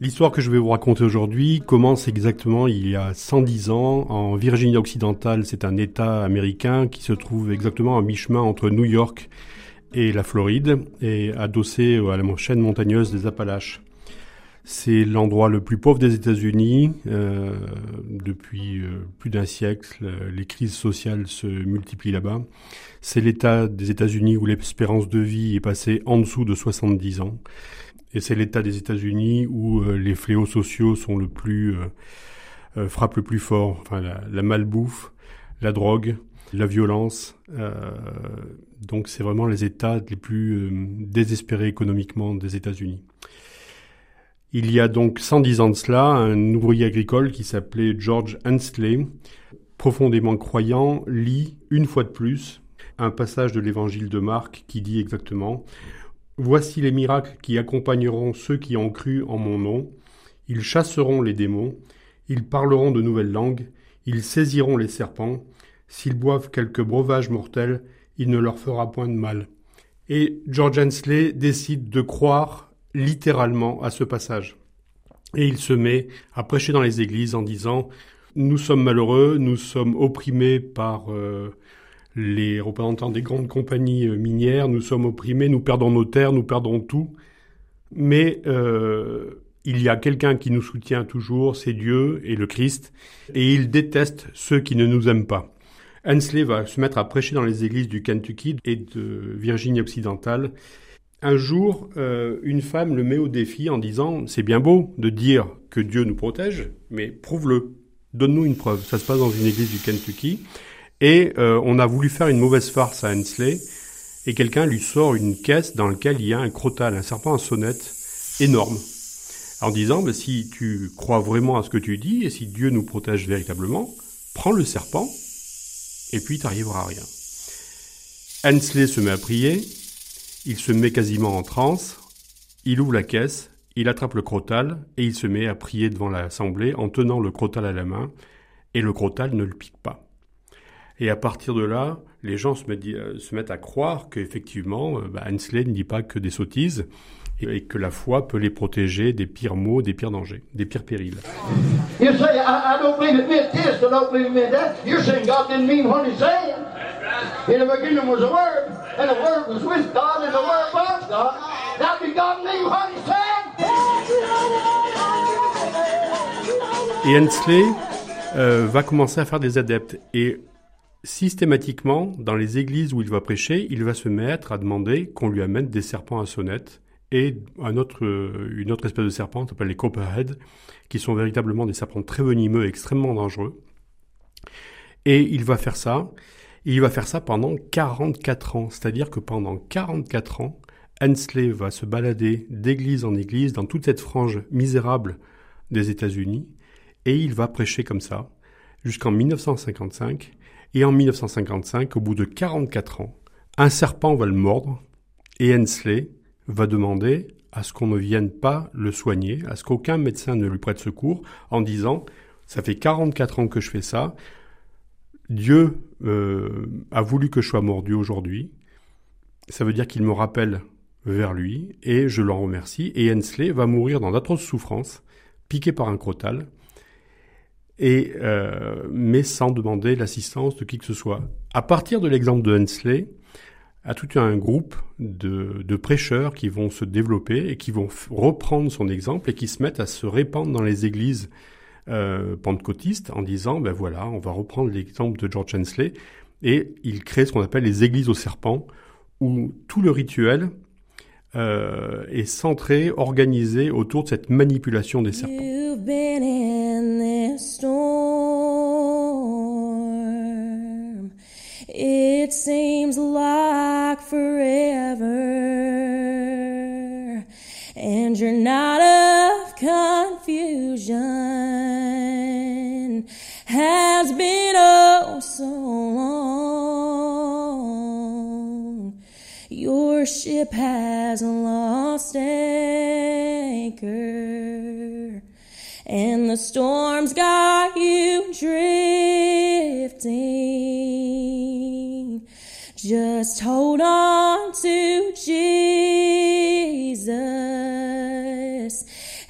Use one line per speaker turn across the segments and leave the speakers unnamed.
L'histoire que je vais vous raconter aujourd'hui commence exactement il y a 110 ans en Virginie occidentale. C'est un État américain qui se trouve exactement à mi-chemin entre New York et la Floride et adossé à la chaîne montagneuse des Appalaches. C'est l'endroit le plus pauvre des États-Unis. Euh, depuis euh, plus d'un siècle, les crises sociales se multiplient là-bas. C'est l'État des États-Unis où l'espérance de vie est passée en dessous de 70 ans. Et c'est l'État des États-Unis où euh, les fléaux sociaux sont le plus euh, euh, frappent le plus fort. Enfin, la, malbouffe, la drogue, la violence. donc, c'est vraiment les États les plus désespérés économiquement des États-Unis. Il y a donc 110 ans de cela, un ouvrier agricole qui s'appelait George Hensley, profondément croyant, lit une fois de plus un passage de l'évangile de Marc qui dit exactement Voici les miracles qui accompagneront ceux qui ont cru en mon nom. Ils chasseront les démons, ils parleront de nouvelles langues, ils saisiront les serpents, s'ils boivent quelque breuvage mortel, il ne leur fera point de mal. Et George Hensley décide de croire littéralement à ce passage. Et il se met à prêcher dans les églises en disant Nous sommes malheureux, nous sommes opprimés par euh, les représentants des grandes compagnies euh, minières, nous sommes opprimés, nous perdons nos terres, nous perdons tout. Mais euh, il y a quelqu'un qui nous soutient toujours, c'est Dieu et le Christ, et il déteste ceux qui ne nous aiment pas. Hensley va se mettre à prêcher dans les églises du Kentucky et de Virginie occidentale. Un jour, euh, une femme le met au défi en disant C'est bien beau de dire que Dieu nous protège, mais prouve-le. Donne-nous une preuve. Ça se passe dans une église du Kentucky. Et euh, on a voulu faire une mauvaise farce à Hensley, et quelqu'un lui sort une caisse dans laquelle il y a un crotal, un serpent à sonnette énorme, en disant, bah, si tu crois vraiment à ce que tu dis, et si Dieu nous protège véritablement, prends le serpent, et puis t'arriveras à rien. Hensley se met à prier, il se met quasiment en transe, il ouvre la caisse, il attrape le crotal, et il se met à prier devant l'assemblée en tenant le crotal à la main, et le crotal ne le pique pas. Et à partir de là, les gens se mettent, euh, à croire qu'effectivement, euh, bah, Hensley ne dit pas que des sottises et que la foi peut les protéger des pires maux, des pires dangers, des pires périls. Et Hensley euh, va commencer à faire des adeptes. Et systématiquement, dans les églises où il va prêcher, il va se mettre à demander qu'on lui amène des serpents à sonnette et une autre espèce de serpent, s'appelle les copperhead, qui sont véritablement des serpents très venimeux et extrêmement dangereux. Et il va faire ça, il va faire ça pendant 44 ans, c'est-à-dire que pendant 44 ans, Hensley va se balader d'église en église dans toute cette frange misérable des États-Unis, et il va prêcher comme ça jusqu'en 1955, et en 1955, au bout de 44 ans, un serpent va le mordre et Hensley va demander à ce qu'on ne vienne pas le soigner, à ce qu'aucun médecin ne lui prête secours, en disant ça fait 44 ans que je fais ça, Dieu euh, a voulu que je sois mordu aujourd'hui, ça veut dire qu'il me rappelle vers lui, et je l'en remercie, et Hensley va mourir dans d'atroces souffrances, piqué par un crotal, et, euh, mais sans demander l'assistance de qui que ce soit. À partir de l'exemple de Hensley, a tout un groupe de, prêcheurs qui vont se développer et qui vont reprendre son exemple et qui se mettent à se répandre dans les églises euh, en disant, ben voilà, on va reprendre l'exemple de George Hensley et il crée ce qu'on appelle les églises aux serpents où tout le rituel euh, est centré, organisé autour de cette manipulation des serpents. It seems like forever, and you're not of confusion. Your ship has lost anchor and the storm's got you drifting.
Just hold on to Jesus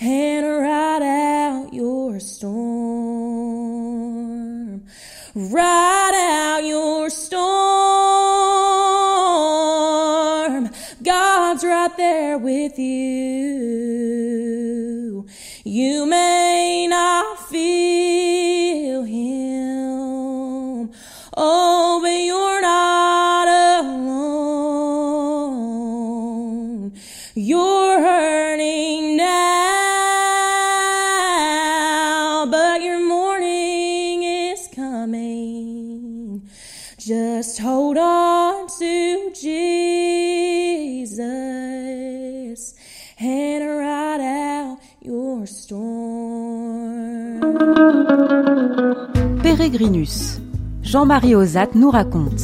and ride out your storm. Ride God's right there with you. You may not feel
Jean-Marie Ozat nous raconte.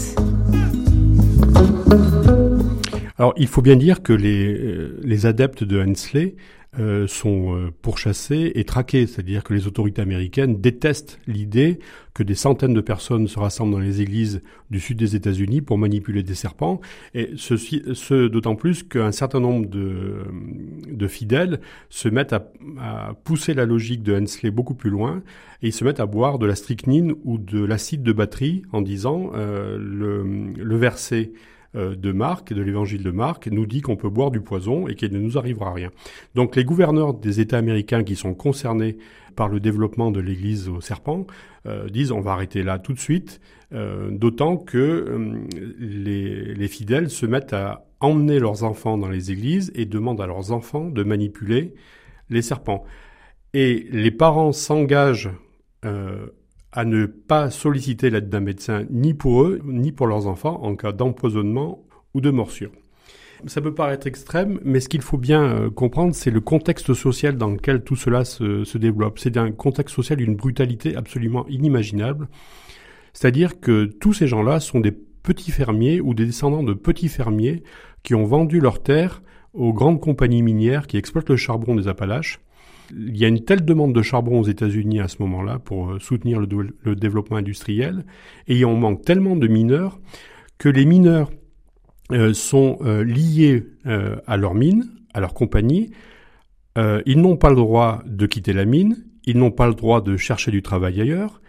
Alors, il faut bien dire que les, euh, les adeptes de Hensley euh, sont euh, pourchassés et traqués, c'est-à-dire que les autorités américaines détestent l'idée que des centaines de personnes se rassemblent dans les églises du sud des États-Unis pour manipuler des serpents, et ceci, ce d'autant plus qu'un certain nombre de, fidèles se mettent à, pousser la logique de Hensley beaucoup plus loin, et ils se mettent à boire de la strychnine ou de l'acide de batterie en disant euh, le, le verset de Marc, de l'évangile de Marc, nous dit qu'on peut boire du poison et qu'il ne nous arrivera rien. Donc les gouverneurs des États américains qui sont concernés par le développement de l'Église au serpent euh, disent on va arrêter là tout de suite, euh, d'autant que euh, les, fidèles se mettent à emmener leurs enfants dans les églises et demandent à leurs enfants de manipuler les serpents. Et les parents s'engagent à ne pas solliciter l'aide d'un médecin ni pour eux, ni pour leurs enfants en cas d'empoisonnement ou de morsure. Ça peut paraître extrême, mais ce qu'il faut bien euh, comprendre, c'est le contexte social dans lequel tout cela se, se développe. C'est un contexte social d'une brutalité absolument inimaginable. C'est-à-dire que tous ces gens-là sont des petits fermiers ou des descendants de petits fermiers qui ont vendu leurs terres aux grandes compagnies minières qui exploitent le charbon des Appalaches il y a une telle demande de charbon aux États-Unis à ce moment-là pour euh, soutenir le, développement industriel, et en manque tellement de mineurs que les mineurs euh, sont euh, liés à leur mine, à leur compagnie. Ils n'ont pas le droit de quitter la mine, ils n'ont pas le droit de chercher du travail ailleurs,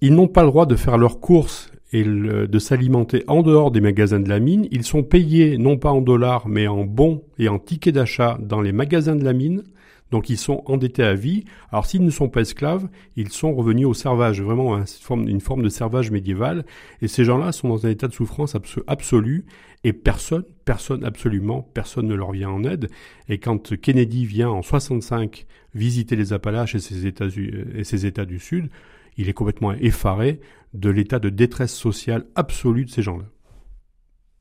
ils n'ont pas le droit de faire leurs courses et de s'alimenter en dehors des magasins de la mine. Ils sont payés non pas en dollars mais en bons et en tickets d'achat dans les magasins de la mine. Donc ils sont endettés à vie. Alors s'ils ne sont pas esclaves, ils sont revenus au servage, vraiment une forme, une forme de servage médiéval. Et ces gens-là sont dans un état de souffrance absolue et personne, personne, absolument, personne ne leur vient en aide. Et quand Kennedy vient en 65 visiter les Appalaches et ses États, et ses États du Sud, il est complètement effaré de l'état de détresse sociale absolue de ces gens-là.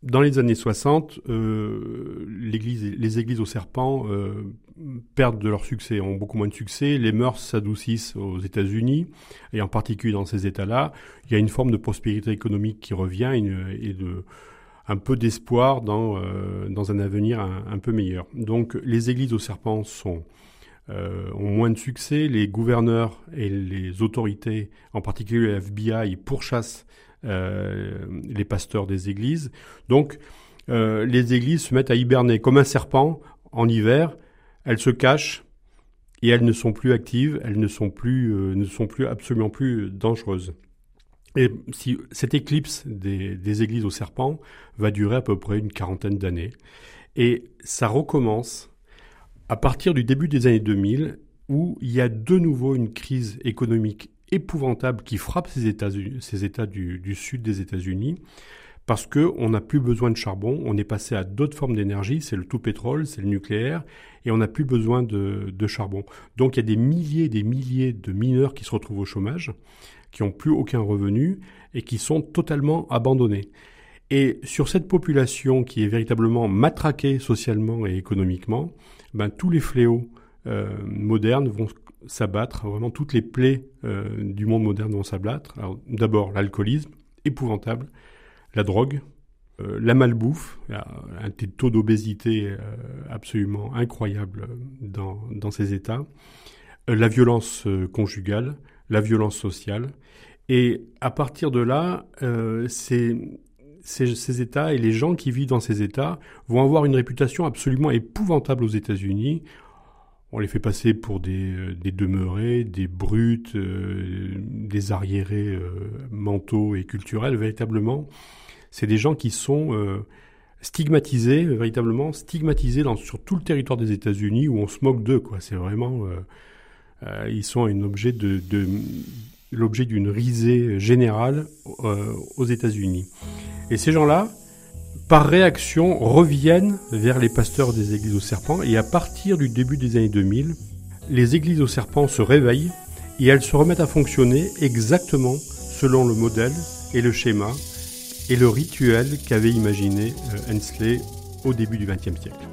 Dans les années 60, euh, les églises au serpent euh, perdent de leur succès, ont beaucoup moins de succès. Les mœurs s'adoucissent aux États-Unis, et en particulier dans ces États-là. Il y a une forme de prospérité économique qui revient et un peu d'espoir dans, euh, un avenir un, peu meilleur. Donc les églises au serpent sont, euh, ont moins de succès. Les gouverneurs et les autorités, en particulier le FBI, pourchassent les pasteurs des églises. Donc, euh, les églises se mettent à hiberner comme un serpent en hiver. Elles se cachent et elles ne sont plus actives. Elles ne sont plus, euh, ne sont plus absolument plus dangereuses. Et si cette éclipse des, des, églises au serpent va durer à peu près une quarantaine d'années, et ça recommence à partir du début des années 2000, où il y a de nouveau une crise économique épouvantable qui frappe ces États, du, sud des États-Unis parce que on n'a plus besoin de charbon, on est passé à d'autres formes d'énergie, c'est le tout pétrole, c'est le nucléaire, et on n'a plus besoin de, de, charbon. Donc il y a des milliers et des milliers de mineurs qui se retrouvent au chômage, qui n'ont plus aucun revenu et qui sont totalement abandonnés. Et sur cette population qui est véritablement matraquée socialement et économiquement, ben, tous les fléaux euh, modernes vont s'abattre, vraiment toutes les plaies euh, du monde moderne vont s'abattre. D'abord l'alcoolisme, épouvantable, la drogue, euh, la malbouffe, un taux d'obésité euh, absolument incroyable dans, dans ces États, la violence conjugale, la violence sociale. Et à partir de là, ces, ces, États et les gens qui vivent dans ces États vont avoir une réputation absolument épouvantable aux États-Unis. On les fait passer pour des, euh, demeurés, des brutes, euh, des arriérés euh, mentaux et culturels. Véritablement, c'est des gens qui sont stigmatisés, véritablement stigmatisés sur tout le territoire des États-Unis où on se moque d'eux. Quoi. C'est vraiment, ils sont l'objet d'une risée générale aux États-Unis. Et ces gens-là, par réaction, reviennent vers les pasteurs des églises aux serpents et à partir du début des années 2000, les églises aux serpents se réveillent et elles se remettent à fonctionner exactement selon le modèle et le schéma et le rituel qu'avait imaginé euh, Hensley au début du XXe siècle.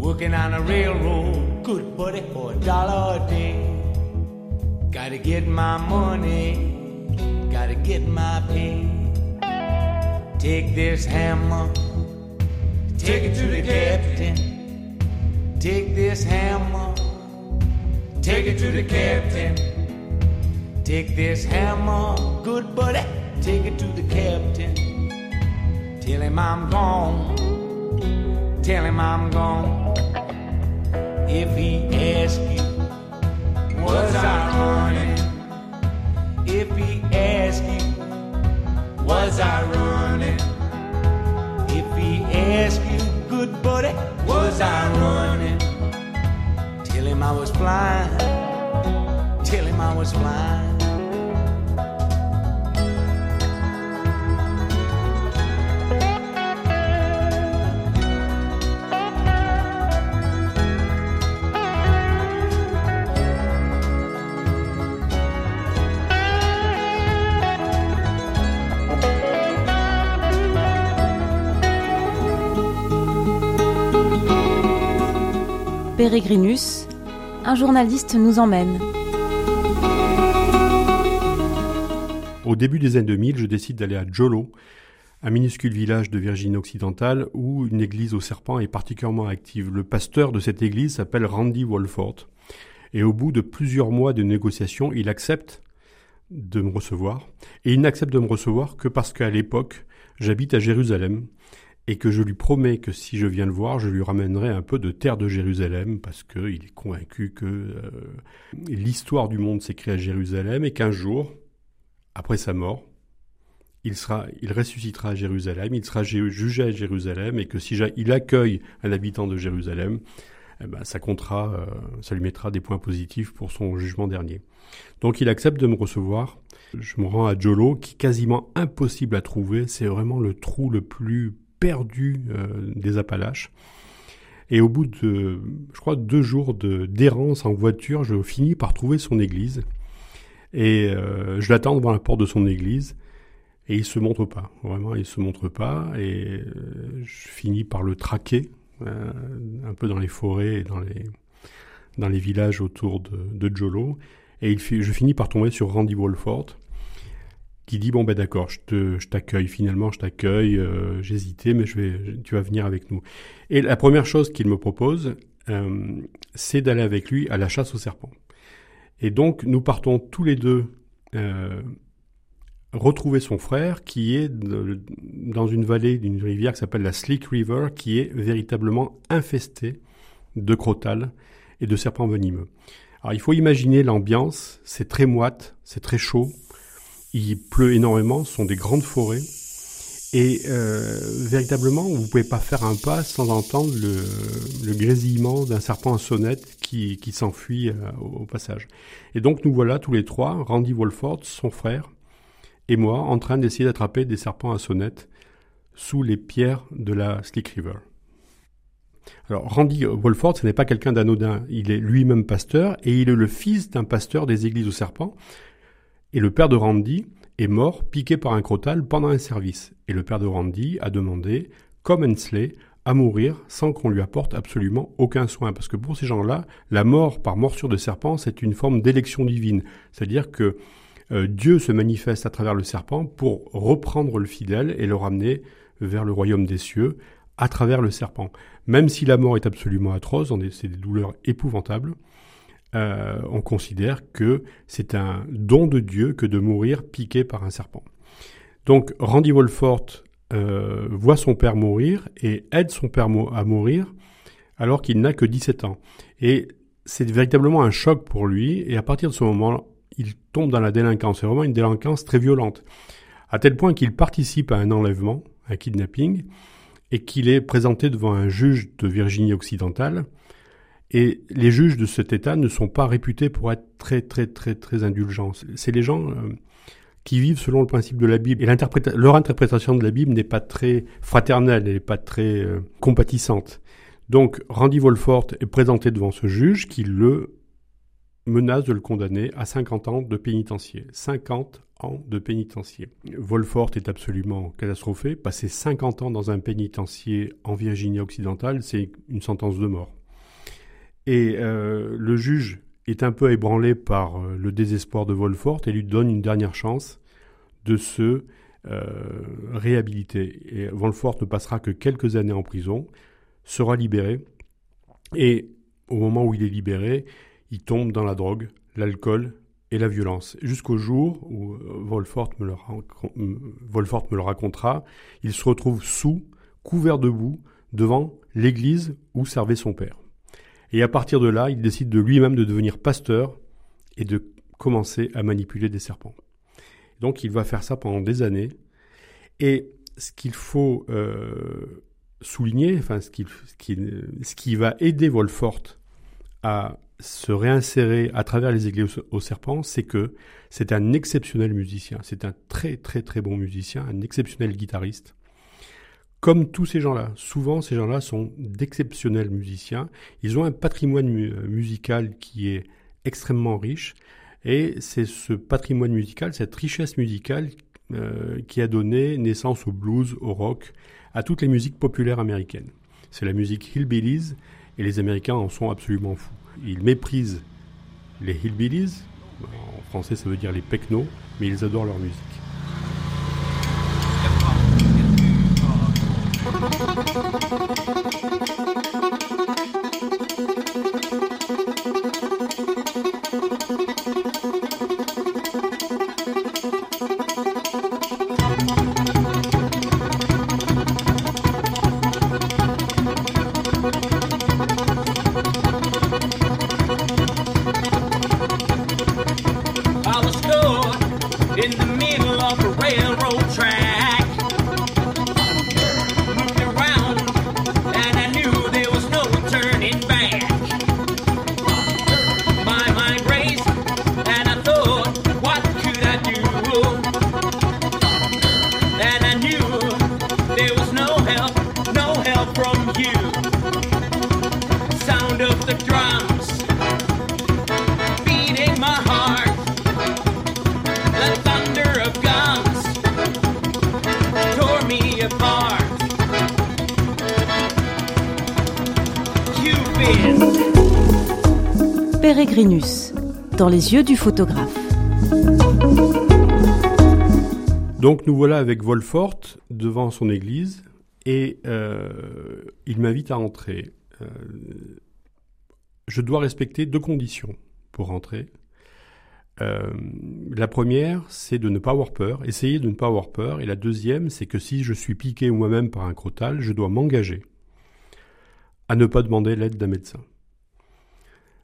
Working on a railroad, good buddy, for a dollar a day. Gotta get my money, gotta get my pay. Take this hammer, take it to the captain. Take this hammer, take it to the captain. Take this hammer, good buddy, take it to the captain. Tell him I'm gone, tell him I'm gone. If he asks you, was I running? If he asks you, was I running? If he asks you, good buddy, was I running? Tell him I was flying, tell him I was flying.
Peregrinus, un journaliste nous emmène.
Au début des années 2000, je décide d'aller à Jolo, un minuscule village de Virginie occidentale où une église au serpent est particulièrement active. Le pasteur de cette église s'appelle Randy Wolford. Et au bout de plusieurs mois de négociations, il accepte de me recevoir. Et il n'accepte de me recevoir que parce qu'à l'époque, j'habite à Jérusalem et que je lui promets que si je viens le voir, je lui ramènerai un peu de terre de Jérusalem parce qu'il est convaincu que euh, l'histoire du monde s'écrit à Jérusalem et qu'un jour, après sa mort, il, sera, il ressuscitera à Jérusalem, il sera jugé à Jérusalem et que si il accueille un habitant de Jérusalem, eh ben, ça comptera, euh, ça lui mettra des points positifs pour son jugement dernier. Donc il accepte de me recevoir. Je me rends à Jolo, qui est quasiment impossible à trouver. C'est vraiment le trou le plus perdu euh, des Appalaches. Et au bout de, je crois, deux jours d'errance en voiture, je finis par trouver son église. Et euh, je l'attends devant la porte de son église. Et il se montre pas. Vraiment, il se montre pas. Et euh, je finis par le traquer euh, un peu dans les forêts et dans les, villages autour de, de Jolo. Et je finis par tomber sur Randy Wolford, qui dit bon ben d'accord, je te, je t'accueille. Finalement, je t'accueille. Euh, j'hésitais, mais tu vas venir avec nous. Et la première chose qu'il me propose, euh, c'est d'aller avec lui à la chasse aux serpents. Et donc, nous partons tous les deux euh, retrouver son frère, qui est dans une vallée d'une rivière qui s'appelle la Slick River, qui est véritablement infestée de crotales et de serpents venimeux. Alors, il faut imaginer l'ambiance. C'est très moite, c'est très chaud. Il pleut énormément, ce sont des grandes forêts. Et euh, véritablement, vous pouvez pas faire un pas sans entendre le, le grésillement d'un serpent à sonnette qui, qui s'enfuit euh, au, passage. Et donc nous voilà tous les trois, Randy Wolford, son frère, et moi, en train d'essayer d'attraper des serpents à sonnette sous les pierres de la Slick River. Alors Randy Wolford, ce n'est pas quelqu'un d'anodin, il est lui-même pasteur, et il est le fils d'un pasteur des églises aux serpents, et le père de Randy est mort piqué par un crotal pendant un service. Et le père de Randy a demandé, comme Hensley, à mourir sans qu'on lui apporte absolument aucun soin. Parce que pour ces gens-là, la mort par morsure de serpent, c'est une forme d'élection divine. C'est-à-dire que euh, Dieu se manifeste à travers le serpent pour reprendre le fidèle et le ramener vers le royaume des cieux à travers le serpent. Même si la mort est absolument atroce, c'est des douleurs épouvantables, euh, on considère que c'est un don de Dieu que de mourir piqué par un serpent. Donc Randy Wolfort euh, voit son père mourir et aide son père à mourir alors qu'il n'a que 17 ans. Et c'est véritablement un choc pour lui et à partir de ce moment, il tombe dans la délinquance. C'est vraiment une délinquance très violente. À tel point qu'il participe à un enlèvement, un kidnapping, et qu'il est présenté devant un juge de Virginie occidentale. Et les juges de cet État ne sont pas réputés pour être très très très très indulgents. C'est les gens euh, qui vivent selon le principe de la Bible. Et leur interprétation de la Bible n'est pas très fraternelle, elle n'est pas très euh, compatissante. Donc Randy Wolfort est présenté devant ce juge qui le menace de le condamner à 50 ans de pénitencier. 50 ans de pénitencier. Wolfort est absolument catastrophé. Passer 50 ans dans un pénitencier en Virginie occidentale, c'est une sentence de mort. Et euh, le juge est un peu ébranlé par euh, le désespoir de Wolfort et lui donne une dernière chance de se euh, réhabiliter. Et Wolfort ne passera que quelques années en prison, sera libéré, et au moment où il est libéré, il tombe dans la drogue, l'alcool et la violence. Jusqu'au jour où Wolfort me, le Wolfort me le racontera, il se retrouve sous, couvert de boue, devant l'église où servait son père. Et à partir de là, il décide de lui-même de devenir pasteur et de commencer à manipuler des serpents. Donc il va faire ça pendant des années. Et ce qu'il faut euh, souligner, enfin ce qui, ce, qui, va aider Wolfort à se réinsérer à travers les églises aux serpents, c'est que c'est un exceptionnel musicien. C'est un très très très bon musicien, un exceptionnel guitariste comme tous ces gens-là. Souvent, ces gens-là sont d'exceptionnels musiciens. Ils ont un patrimoine musical qui est extrêmement riche. Et c'est ce patrimoine musical, cette richesse musicale euh, qui a donné naissance au blues, au rock, à toutes les musiques populaires américaines. C'est la musique hillbillies et les Américains en sont absolument fous. Ils méprisent les hillbillies, en français ça veut dire les pecnos, mais ils adorent leur musique.
Dans les yeux du photographe.
Donc nous voilà avec Wolfort devant son église et euh, il m'invite à entrer. Euh, je dois respecter deux conditions pour entrer. Euh, la première, c'est de ne pas avoir peur, essayer de ne pas avoir peur. Et la deuxième, c'est que si je suis piqué moi-même par un crotal, je dois m'engager à ne pas demander l'aide d'un médecin.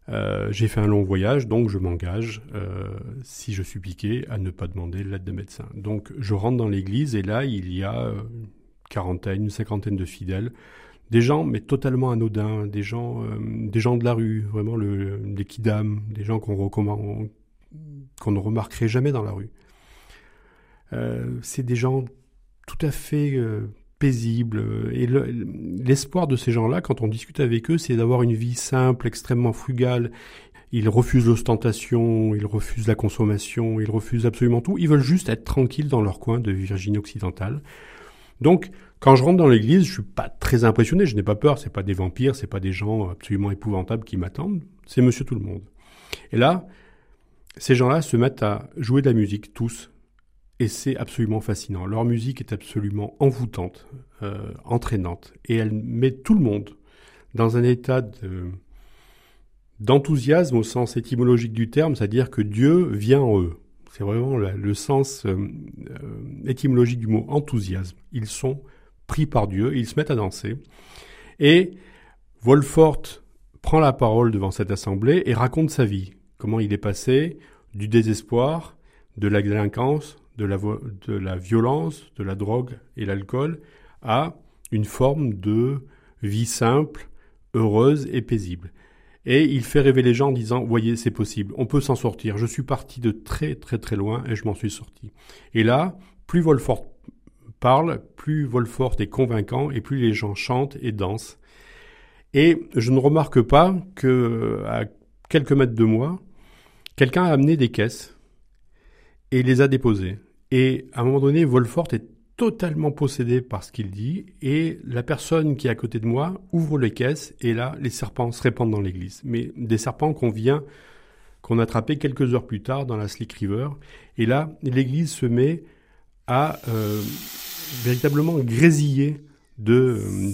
Euh, j'ai fait un long voyage, donc je m'engage, euh, si je suis piqué, à ne pas demander l'aide de médecin. Donc je rentre dans l'église et là, il y a une quarantaine, une cinquantaine de fidèles. Des gens, mais totalement anodins, des gens, euh, des gens de la rue, vraiment des kidam, des gens qu'on qu'on ne remarquerait jamais dans la rue. c'est des gens tout à fait paisible. Et l'espoir de ces gens-là, quand on discute avec eux, c'est d'avoir une vie simple, extrêmement frugale. Ils refusent l'ostentation, ils refusent la consommation, ils refusent absolument tout. Ils veulent juste être tranquilles dans leur coin de Virginie occidentale. Donc, quand je rentre dans l'église, je suis pas très impressionné, je n'ai pas peur, c'est pas des vampires, c'est pas des gens absolument épouvantables qui m'attendent, c'est monsieur tout le monde. Et là, ces gens-là se mettent à jouer de la musique, tous, et c'est absolument fascinant. Leur musique est absolument envoûtante, euh, entraînante, et elle met tout le monde dans un état de, d'enthousiasme au sens étymologique du terme, c'est-à-dire que Dieu vient en eux. C'est vraiment le sens euh, euh, étymologique du mot enthousiasme. Ils sont pris par Dieu, ils se mettent à danser. Et Wolfort prend la parole devant cette assemblée et raconte sa vie, comment il est passé du désespoir, de la délinquance, de la, violence, de la drogue et l'alcool, à une forme de vie simple, heureuse et paisible. Et il fait rêver les gens en disant, voyez, c'est possible, on peut s'en sortir. Je suis parti de très très très loin et je m'en suis sorti. Et là, plus Wolfort parle, plus Wolfort est convaincant et plus les gens chantent et dansent. Et je ne remarque pas que à quelques mètres de moi, quelqu'un a amené des caisses et les a déposées. Et à un moment donné, Wolfort est totalement possédé par ce qu'il dit, et la personne qui est à côté de moi ouvre les caisses, et là, les serpents se répandent dans l'église. Mais des serpents qu'on vient, qu'on a attrapés quelques heures plus tard dans la Slick River, et là, l'église se met à euh, véritablement grésiller de, euh,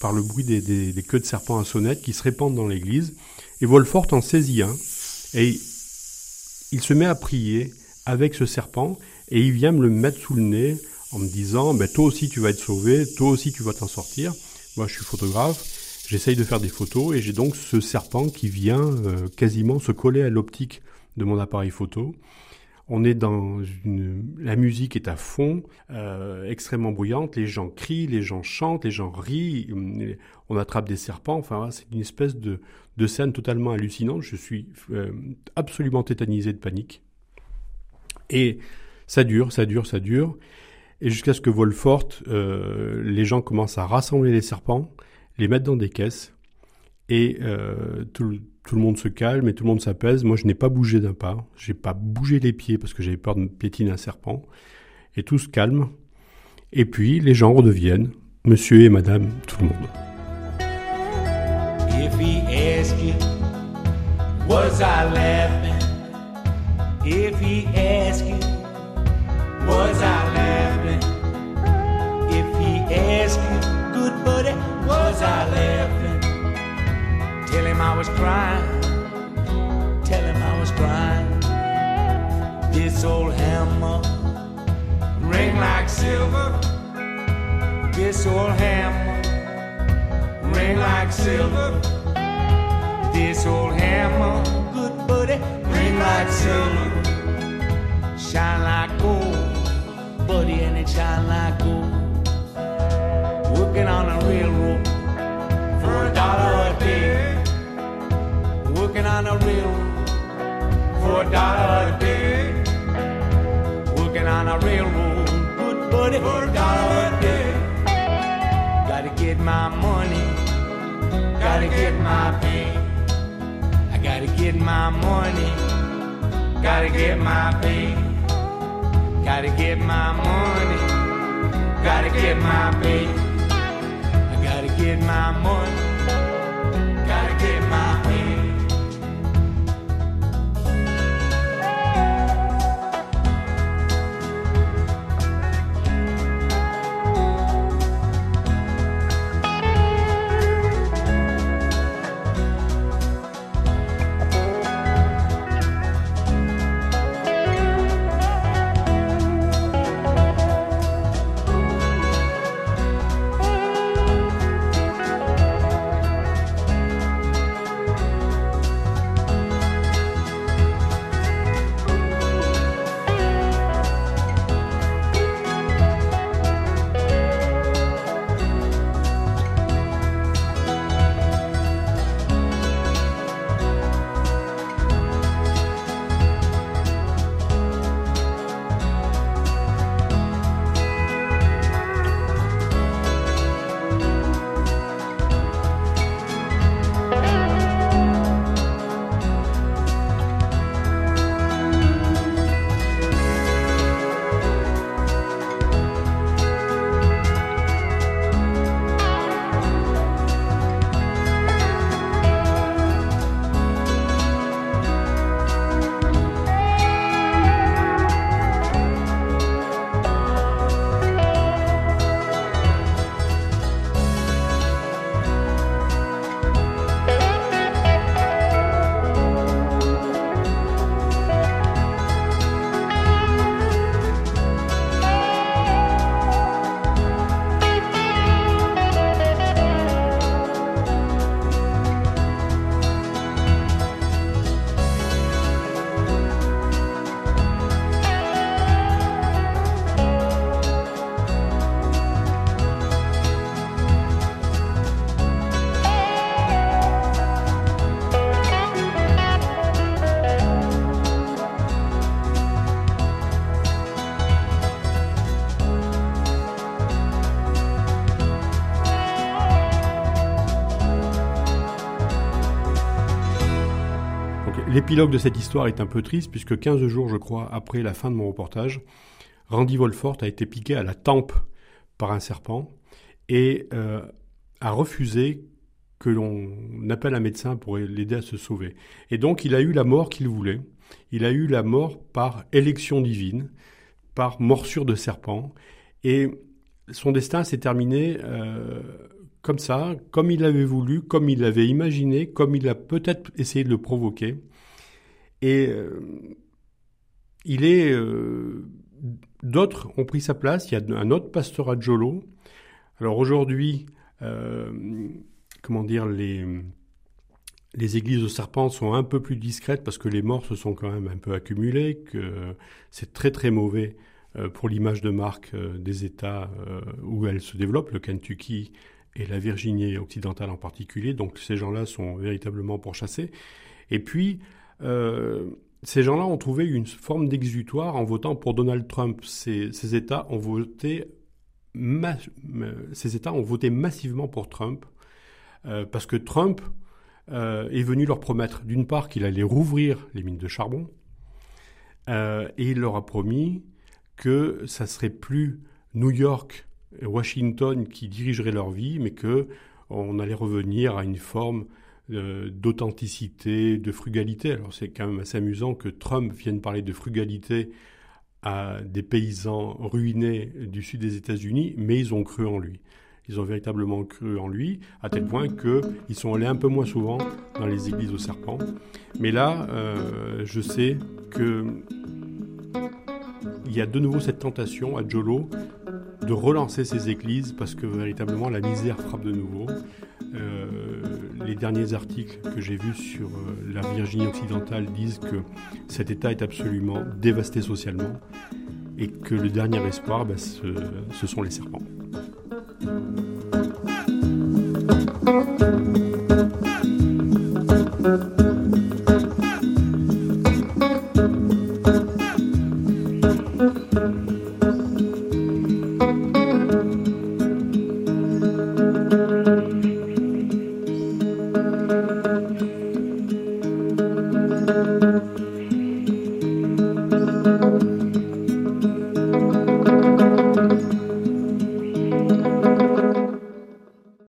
par le bruit des, des, queues de serpents à sonnette qui se répandent dans l'église. Et Wolfort en saisit un, et il se met à prier avec ce serpent, et il vient me le mettre sous le nez en me disant ben, toi aussi tu vas être sauvé, toi aussi tu vas t'en sortir. Moi je suis photographe, j'essaye de faire des photos et j'ai donc ce serpent qui vient euh, quasiment se coller à l'optique de mon appareil photo. On est dans une... La musique est à fond, euh, extrêmement bruyante, les gens crient, les gens chantent, les gens rient, on attrape des serpents, enfin c'est une espèce de, de scène totalement hallucinante, je suis euh, absolument tétanisé de panique. Et ça dure, ça dure, ça dure. Et jusqu'à ce que Wolfort, euh, les gens commencent à rassembler les serpents, les mettre dans des caisses, et euh, tout, le monde se calme et tout le monde s'apaise. Moi, je n'ai pas bougé d'un pas, j'ai pas bougé les pieds parce que j'avais peur de piétiner un serpent, et tout se calme. Et puis, les gens redeviennent monsieur et madame tout le monde.
If he asked you, was I laughing? If he asked you, good buddy, was I laughing? Tell him I was crying. Tell him I was crying. This old hammer ring like silver. This old hammer ring like silver. This old hammer, good buddy, ring like silver. Shine like gold buddy and it shine like gold. Working on a railroad for a dollar a day. Working on a railroad for a dollar a day. Working on a railroad, good buddy, for a dollar a day. Gotta get my money, gotta get my pay. I gotta get my money, gotta get my pay. Gotta get my money, gotta get my pay. I gotta get my money,
l'épilogue de cette histoire est un peu triste puisque 15 jours, je crois, après la fin de mon reportage, Randy Wolfort a été piqué à la tempe par un serpent et euh, a refusé que l'on appelle un médecin pour l'aider à se sauver. Et donc il a eu la mort qu'il voulait. Il a eu la mort par élection divine, par morsure de serpent. Et son destin s'est terminé euh, comme ça, comme il l'avait voulu, comme il l'avait imaginé, comme il a peut-être essayé de le provoquer. Et euh, il est... Euh, d'autres ont pris sa place. Il y a un autre pasteur à Jolo. Alors aujourd'hui, comment dire, les, les églises de serpents sont un peu plus discrètes parce que les morts se sont quand même un peu accumulés, que c'est très très mauvais euh, pour l'image de marque euh, des États euh, où elles se développent, le Kentucky et la Virginie occidentale en particulier. Donc ces gens-là sont véritablement pourchassés. Et puis, ces gens-là ont trouvé une forme d'exutoire en votant pour Donald Trump. Ces, États ont voté ces États ont voté massivement pour Trump euh, parce que Trump euh, est venu leur promettre, d'une part, qu'il allait rouvrir les mines de charbon, euh, et il leur a promis que ça serait plus New York Washington qui dirigeraient leur vie, mais que on allait revenir à une forme d'authenticité, de frugalité. Alors c'est quand même assez amusant que Trump vienne parler de frugalité à des paysans ruinés du sud des États-Unis, mais ils ont cru en lui. Ils ont véritablement cru en lui, à tel point qu'ils sont allés un peu moins souvent dans les églises aux serpents. Mais là, euh, je sais que il y a de nouveau cette tentation à Jolo de relancer ces églises parce que véritablement la misère frappe de nouveau. Euh, les derniers articles que j'ai vus sur euh, la Virginie occidentale disent que cet État est absolument dévasté socialement et que le dernier espoir, ben, ce sont les serpents.